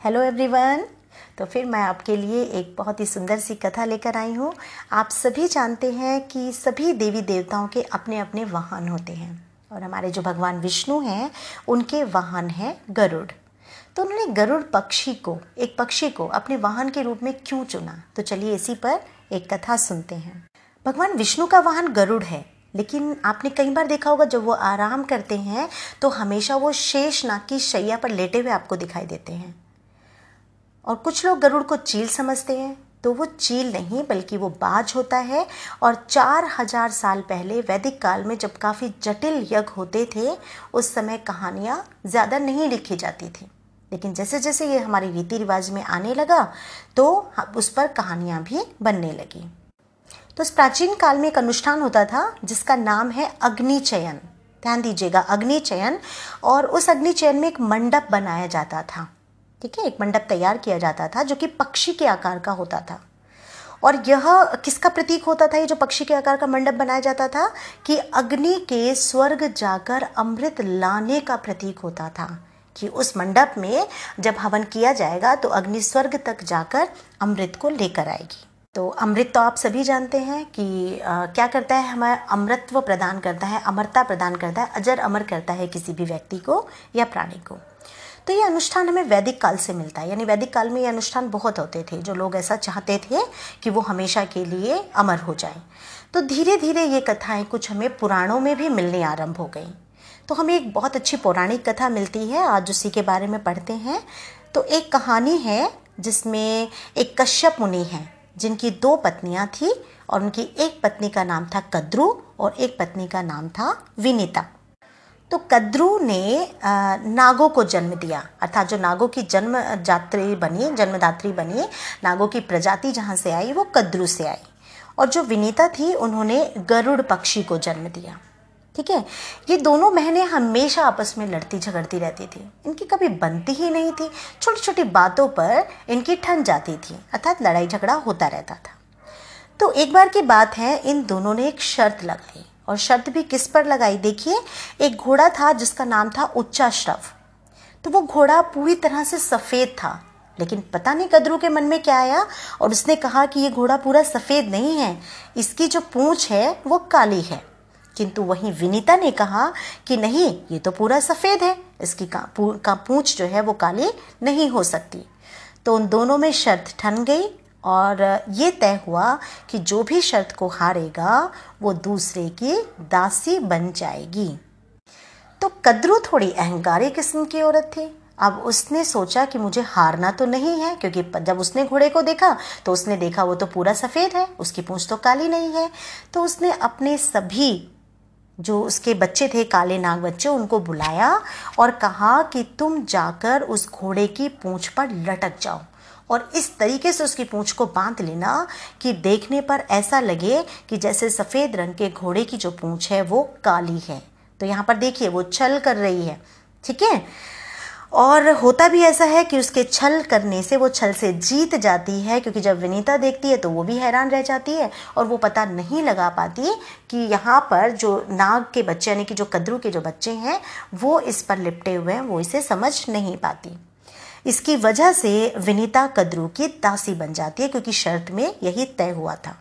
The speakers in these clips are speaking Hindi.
हेलो एवरीवन तो फिर मैं आपके लिए एक बहुत ही सुंदर सी कथा लेकर आई हूँ। आप सभी जानते हैं कि सभी देवी देवताओं के अपने अपने वाहन होते हैं और हमारे जो भगवान विष्णु हैं, उनके वाहन हैं गरुड़। तो उन्होंने गरुड़ पक्षी को, एक पक्षी को अपने वाहन के रूप में क्यों चुना? तो चलिए इसी पर एक कथा सुनते हैं। भगवान विष्णु का वाहन गरुड़ है, लेकिन आपने कई बार देखा होगा जब वो आराम करते हैं तो हमेशा वो शेष नाग की शैया पर लेटे हुए आपको दिखाई देते हैं। और कुछ लोग गरुड़ को चील समझते हैं तो वो चील नहीं, बल्कि वो बाज होता है। और चार हज़ार साल पहले वैदिक काल में जब काफ़ी जटिल यज्ञ होते थे, उस समय कहानियाँ ज़्यादा नहीं लिखी जाती थी। लेकिन जैसे जैसे ये हमारे रीति रिवाज में आने लगा तो उस पर कहानियाँ भी बनने लगी। तो उस प्राचीन काल में एक अनुष्ठान होता था, जिसका नाम है अग्नि चयन ध्यान दीजिएगा अग्नि चयन और उस अग्नि चयन में एक मंडप बनाया जाता था। ठीक है एक मंडप तैयार किया जाता था जो कि पक्षी के आकार का होता था। और यह किसका प्रतीक होता था ये जो पक्षी के आकार का मंडप बनाया जाता था कि अग्नि के स्वर्ग जाकर अमृत लाने का प्रतीक होता था कि उस मंडप में जब हवन किया जाएगा तो अग्नि स्वर्ग तक जाकर अमृत को लेकर आएगी। तो अमृत तो आप सभी जानते हैं कि आ, क्या करता है हमें अमृतत्व प्रदान करता है अमरता प्रदान करता है अजर अमर करता है किसी भी व्यक्ति को या प्राणी को। तो ये अनुष्ठान हमें वैदिक काल से मिलता है। यानी वैदिक काल में ये अनुष्ठान बहुत होते थे, जो लोग ऐसा चाहते थे कि वो हमेशा के लिए अमर हो जाए। तो धीरे धीरे ये कथाएँ कुछ हमें पुराणों में भी मिलने आरंभ हो गई। तो हमें एक बहुत अच्छी पौराणिक कथा मिलती है, आज उसी के बारे में पढ़ते हैं। तो एक कहानी है, जिसमें एक कश्यप मुनि हैं, जिनकी दो पत्नियाँ थी और उनकी एक पत्नी का नाम था कद्रु और एक पत्नी का नाम था विनीता। तो कद्रु ने नागों को जन्म दिया। अर्थात जो नागों की जन्म जात्री बनी, जन्मदात्री बनी, नागों की प्रजाति जहाँ से आई, वो कद्रु से आई। और जो विनीता थी, उन्होंने गरुड़ पक्षी को जन्म दिया। ठीक है? ये दोनों बहनें हमेशा आपस में लड़ती झगड़ती रहती थी। इनकी कभी बनती ही नहीं थी। छोटी छोटी बातों पर इनकी ठन जाती थी। अर्थात लड़ाई झगड़ा होता रहता था। तो एक बार की बात है, इन दोनों ने एक शर्त लगाई और शर्त भी किस पर लगाई? देखिए एक घोड़ा था जिसका नाम था उच्चा श्रव। तो वो घोड़ा पूरी तरह से सफ़ेद था लेकिन पता नहीं कदरू के मन में क्या आया और उसने कहा कि ये घोड़ा पूरा सफ़ेद नहीं है इसकी जो पूंछ है वो काली है। किंतु वहीं विनीता ने कहा कि नहीं ये तो पूरा सफ़ेद है इसकी का, का पूंछ जो है वो काली नहीं हो सकती। तो उन दोनों में शर्त ठन गई और ये तय हुआ कि जो भी शर्त को हारेगा, वो दूसरे की दासी बन जाएगी। तो कद्रू थोड़ी अहंकारी किस्म की औरत थी। अब उसने सोचा कि मुझे हारना तो नहीं है, क्योंकि जब उसने घोड़े को देखा तो उसने देखा वो तो पूरा सफ़ेद है, उसकी पूंछ तो काली नहीं है। तो उसने अपने सभी जो उसके बच्चे थे, काले नाग बच्चे, उनको बुलाया और कहा कि तुम जाकर उस घोड़े की पूंछ पर लटक जाओ और इस तरीके से उसकी पूंछ को बाँध लेना कि देखने पर ऐसा लगे कि जैसे सफ़ेद रंग के घोड़े की जो पूंछ है, वो काली है। तो यहाँ पर देखिए, वो छल कर रही है। ठीक है? और होता भी ऐसा है कि उसके छल करने से वो छल से जीत जाती है, क्योंकि जब विनीता देखती है तो वो भी हैरान रह जाती है और वो पता नहीं लगा पाती कि यहाँ पर जो नाग के बच्चे, यानी कि जो कद्रू के जो बच्चे हैं, वो इस पर लिपटे हुए हैं, वो इसे समझ नहीं पाती। इसकी वजह से विनीता कद्रू की दासी बन जाती है, क्योंकि शर्त में यही तय हुआ था।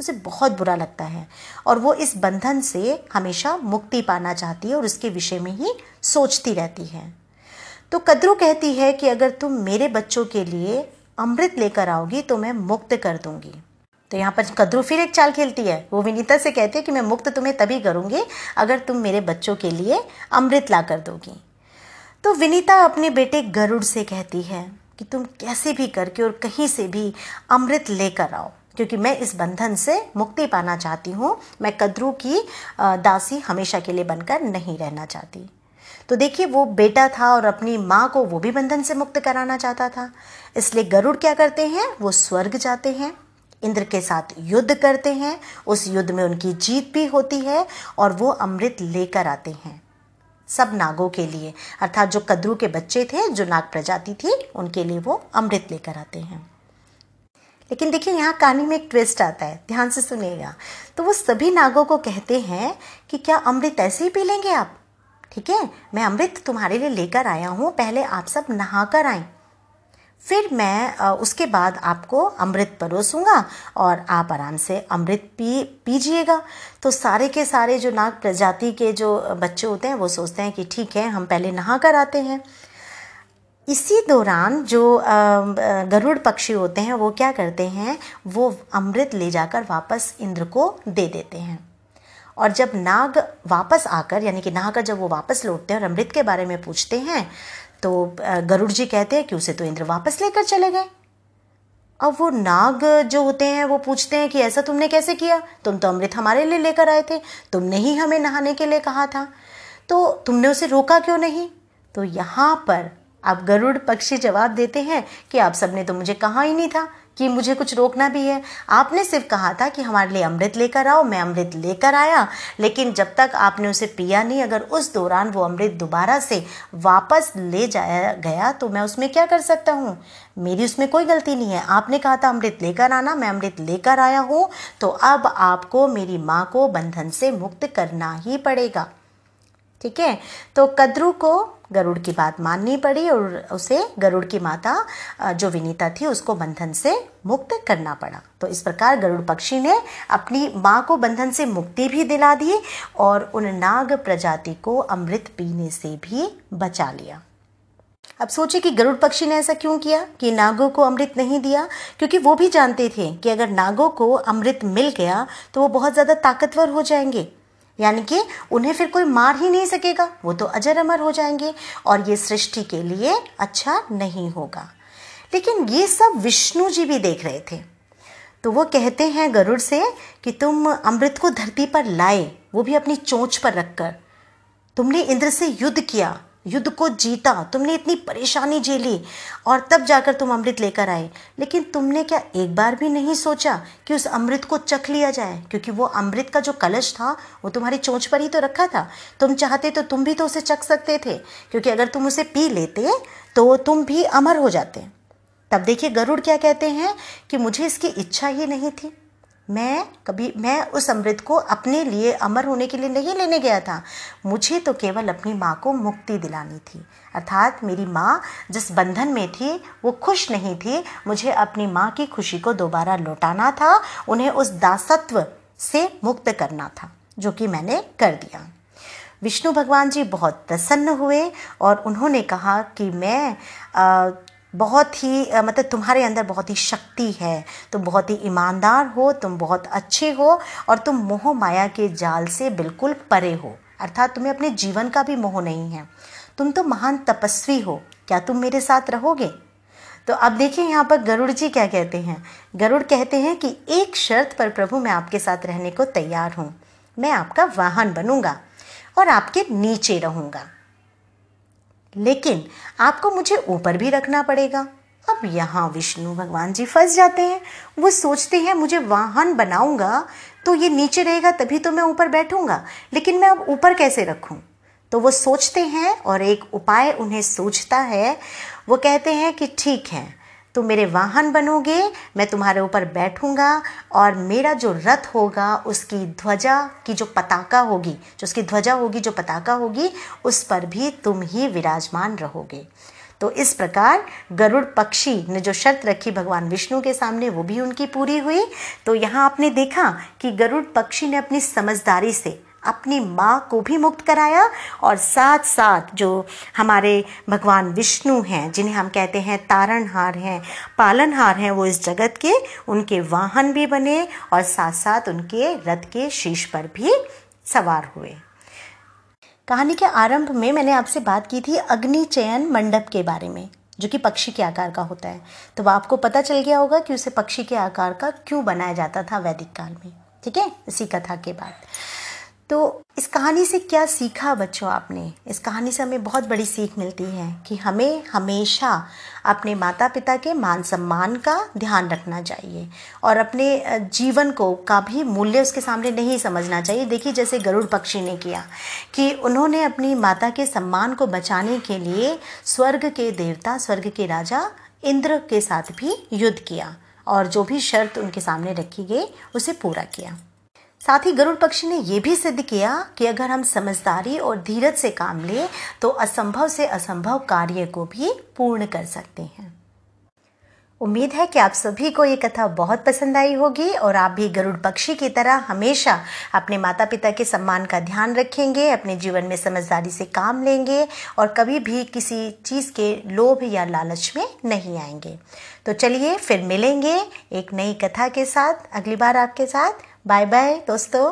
उसे बहुत बुरा लगता है और वो इस बंधन से हमेशा मुक्ति पाना चाहती है और उसके विषय में ही सोचती रहती है। तो कद्रू कहती है कि अगर तुम मेरे बच्चों के लिए अमृत लेकर आओगी तो मैं मुक्त कर दूँगी। तो यहाँ पर कद्रू फिर एक चाल खेलती है। वो विनीता से कहती है कि मैं मुक्त तुम्हें तभी करूँगी अगर तुम मेरे बच्चों के लिए अमृत ला कर दोगी। तो विनीता अपने बेटे गरुड़ से कहती है कि तुम कैसे भी करके और कहीं से भी अमृत लेकर आओ, क्योंकि मैं इस बंधन से मुक्ति पाना चाहती हूँ। मैं कद्रू की दासी हमेशा के लिए बनकर नहीं रहना चाहती। तो देखिए, वो बेटा था और अपनी माँ को वो भी बंधन से मुक्त कराना चाहता था। इसलिए गरुड़ क्या करते हैं? वो स्वर्ग जाते हैं, इंद्र के साथ युद्ध करते हैं, उस युद्ध में उनकी जीत भी होती है और वो अमृत लेकर आते हैं, सब नागों के लिए। अर्थात जो कद्रू के बच्चे थे, जो नाग प्रजाति थी, उनके लिए वो अमृत लेकर आते हैं। लेकिन देखिए, यहाँ कहानी में एक ट्विस्ट आता है, ध्यान से सुनिएगा। तो वो सभी नागों को कहते हैं कि क्या अमृत ऐसे ही पी लेंगे आप? ठीक है? मैं अमृत तुम्हारे लिए लेकर आया हूँ। पहले आप सब नहा कर आए। फिर मैं उसके बाद आपको अमृत परोसूँगा और आप आराम से अमृत पी, पीजिएगा। तो सारे के सारे जो नाग प्रजाति के जो बच्चे होते हैं, वो सोचते हैं कि ठीक है, हम पहले नहा कर आते हैं। इसी दौरान जो गरुड़ पक्षी होते हैं, वो क्या करते हैं? वो अमृत ले जाकर वापस इंद्र को दे देते हैं। और जब नाग वापस आकर, यानी कि नहाकर जब वो वापस लौटते हैं और अमृत के बारे में पूछते हैं तो गरुड़ जी कहते हैं कि उसे तो इंद्र वापस लेकर चले गए। अब वो नाग जो होते हैं, वो पूछते हैं कि ऐसा तुमने कैसे किया? तुम तो अमृत हमारे लिए लेकर आए थे। तुमने ही हमें नहाने के लिए कहा था। तो तुमने उसे रोका क्यों नहीं? तो यहाँ पर अब गरुड़ पक्षी जवाब देते हैं कि आप सबने तो मुझे कहा ही नहीं था। कि मुझे कुछ रोकना भी है। आपने सिर्फ़ कहा था कि हमारे लिए अमृत लेकर आओ, मैं अमृत लेकर आया, लेकिन जब तक आपने उसे पिया नहीं, अगर उस दौरान वो अमृत दोबारा से वापस ले जाया गया तो मैं उसमें क्या कर सकता हूँ? मेरी उसमें कोई गलती नहीं है। आपने कहा था अमृत लेकर आना, मैं अमृत लेकर आया हूँ तो अब आपको मेरी माँ को बंधन से मुक्त करना ही पड़ेगा। ठीक है? तो कद्रू को गरुड़ की बात माननी पड़ी और उसे गरुड़ की माता जो विनीता थी, उसको बंधन से मुक्त करना पड़ा। तो इस प्रकार गरुड़ पक्षी ने अपनी माँ को बंधन से मुक्ति भी दिला दी और उन नाग प्रजाति को अमृत पीने से भी बचा लिया। अब सोचिए कि गरुड़ पक्षी ने ऐसा क्यों किया कि नागों को अमृत नहीं दिया? क्योंकि वो भी जानते थे कि अगर नागों को अमृत मिल गया तो वो बहुत ज़्यादा ताकतवर हो जाएँगे। यानी कि उन्हें फिर कोई मार ही नहीं सकेगा। वो तो अजर अमर हो जाएँगे और ये सृष्टि के लिए अच्छा नहीं होगा। लेकिन ये सब विष्णु जी भी देख रहे थे। तो वो कहते हैं गरुड़ से कि तुम अमृत को धरती पर लाए, वो भी अपनी चोंच पर रखकर। तुमने इंद्र से युद्ध किया युद्ध को जीता, तुमने इतनी परेशानी झेली और तब जाकर तुम अमृत लेकर आए। लेकिन तुमने क्या एक बार भी नहीं सोचा कि उस अमृत को चख लिया जाए? क्योंकि वो अमृत का जो कलश था, वो तुम्हारी चोंच पर ही तो रखा था। तुम चाहते तो तुम भी तो उसे चख सकते थे, क्योंकि अगर तुम उसे पी लेते तो तुम भी अमर हो जाते। तब देखिए गरुड़ क्या कहते हैं कि मुझे इसकी इच्छा ही नहीं थी। मैं कभी, मैं उस अमृत को अपने लिए अमर होने के लिए नहीं लेने गया था। मुझे तो केवल अपनी माँ को मुक्ति दिलानी थी। अर्थात मेरी माँ जिस बंधन में थी, वो खुश नहीं थी। मुझे अपनी माँ की खुशी को दोबारा लौटाना था। उन्हें उस दासत्व से मुक्त करना था, जो कि मैंने कर दिया। विष्णु भगवान जी बहुत प्रसन्न हुए और उन्होंने कहा कि मैं बहुत ही मतलब तुम्हारे अंदर बहुत ही शक्ति है। तुम बहुत ही ईमानदार हो, तुम बहुत अच्छे हो और तुम मोह माया के जाल से बिल्कुल परे हो। अर्थात तुम्हें अपने जीवन का भी मोह नहीं है। तुम तो महान तपस्वी हो। क्या तुम मेरे साथ रहोगे? तो अब देखिए यहाँ पर गरुड़ जी क्या कहते हैं। गरुड़ कहते हैं कि एक शर्त पर प्रभु मैं आपके साथ रहने को तैयार हूँ। मैं आपका वाहन बनूँगा और आपके नीचे रहूँगा। लेकिन आपको मुझे ऊपर भी रखना पड़ेगा। अब यहाँ विष्णु भगवान जी फंस जाते हैं। वो सोचते हैं, मुझे वाहन बनाऊँगा तो ये नीचे रहेगा, तभी तो मैं ऊपर बैठूँगा। लेकिन मैं अब ऊपर कैसे रखूँ? तो वो सोचते हैं और एक उपाय उन्हें सोचता है। वो कहते हैं कि, ठीक है तुम मेरे वाहन बनोगे, मैं तुम्हारे ऊपर बैठूँगा और मेरा जो रथ होगा, उसकी ध्वजा की जो पताका होगी, जो उसकी ध्वजा होगी, जो पताका होगी, उस पर भी तुम ही विराजमान रहोगे। तो इस प्रकार गरुड़ पक्षी ने जो शर्त रखी भगवान विष्णु के सामने, वो भी उनकी पूरी हुई। तो यहाँ आपने देखा कि गरुड़ पक्षी ने अपनी समझदारी से अपनी माँ को भी मुक्त कराया और साथ साथ जो हमारे भगवान विष्णु हैं, जिन्हें हम कहते हैं तारणहार हैं, पालनहार हैं, वो इस जगत के, उनके वाहन भी बने और साथ साथ उनके रथ के शीश पर भी सवार हुए। कहानी के आरंभ में मैंने आपसे बात की थी अग्नि चयन मंडप के बारे में, जो कि पक्षी के आकार का होता है। तो वह आपको पता चल गया होगा कि उसे पक्षी के आकार का क्यों बनाया जाता था वैदिक काल में। ठीक है? इसी कथा के बाद। तो इस कहानी से क्या सीखा बच्चों आपने? इस कहानी से हमें बहुत बड़ी सीख मिलती है कि हमें हमेशा अपने माता पिता के मान सम्मान का ध्यान रखना चाहिए और अपने जीवन को का भी मूल्य उसके सामने नहीं समझना चाहिए। देखिए, जैसे गरुड़ पक्षी ने किया कि उन्होंने अपनी माता के सम्मान को बचाने के लिए स्वर्ग के देवता, स्वर्ग के राजा इंद्र के साथ भी युद्ध किया और जो भी शर्त उनके सामने रखी गई, उसे पूरा किया। साथ ही गरुड़ पक्षी ने यह भी सिद्ध किया कि अगर हम समझदारी और धीरज से काम लें तो असंभव से असंभव कार्य को भी पूर्ण कर सकते हैं। उम्मीद है कि आप सभी को ये कथा बहुत पसंद आई होगी और आप भी गरुड़ पक्षी की तरह हमेशा अपने माता पिता के सम्मान का ध्यान रखेंगे, अपने जीवन में समझदारी से काम लेंगे और कभी भी किसी चीज़ के लोभ या लालच में नहीं आएँगे। तो चलिए फिर मिलेंगे एक नई कथा के साथ, अगली बार आपके साथ। बाय बाय दोस्तों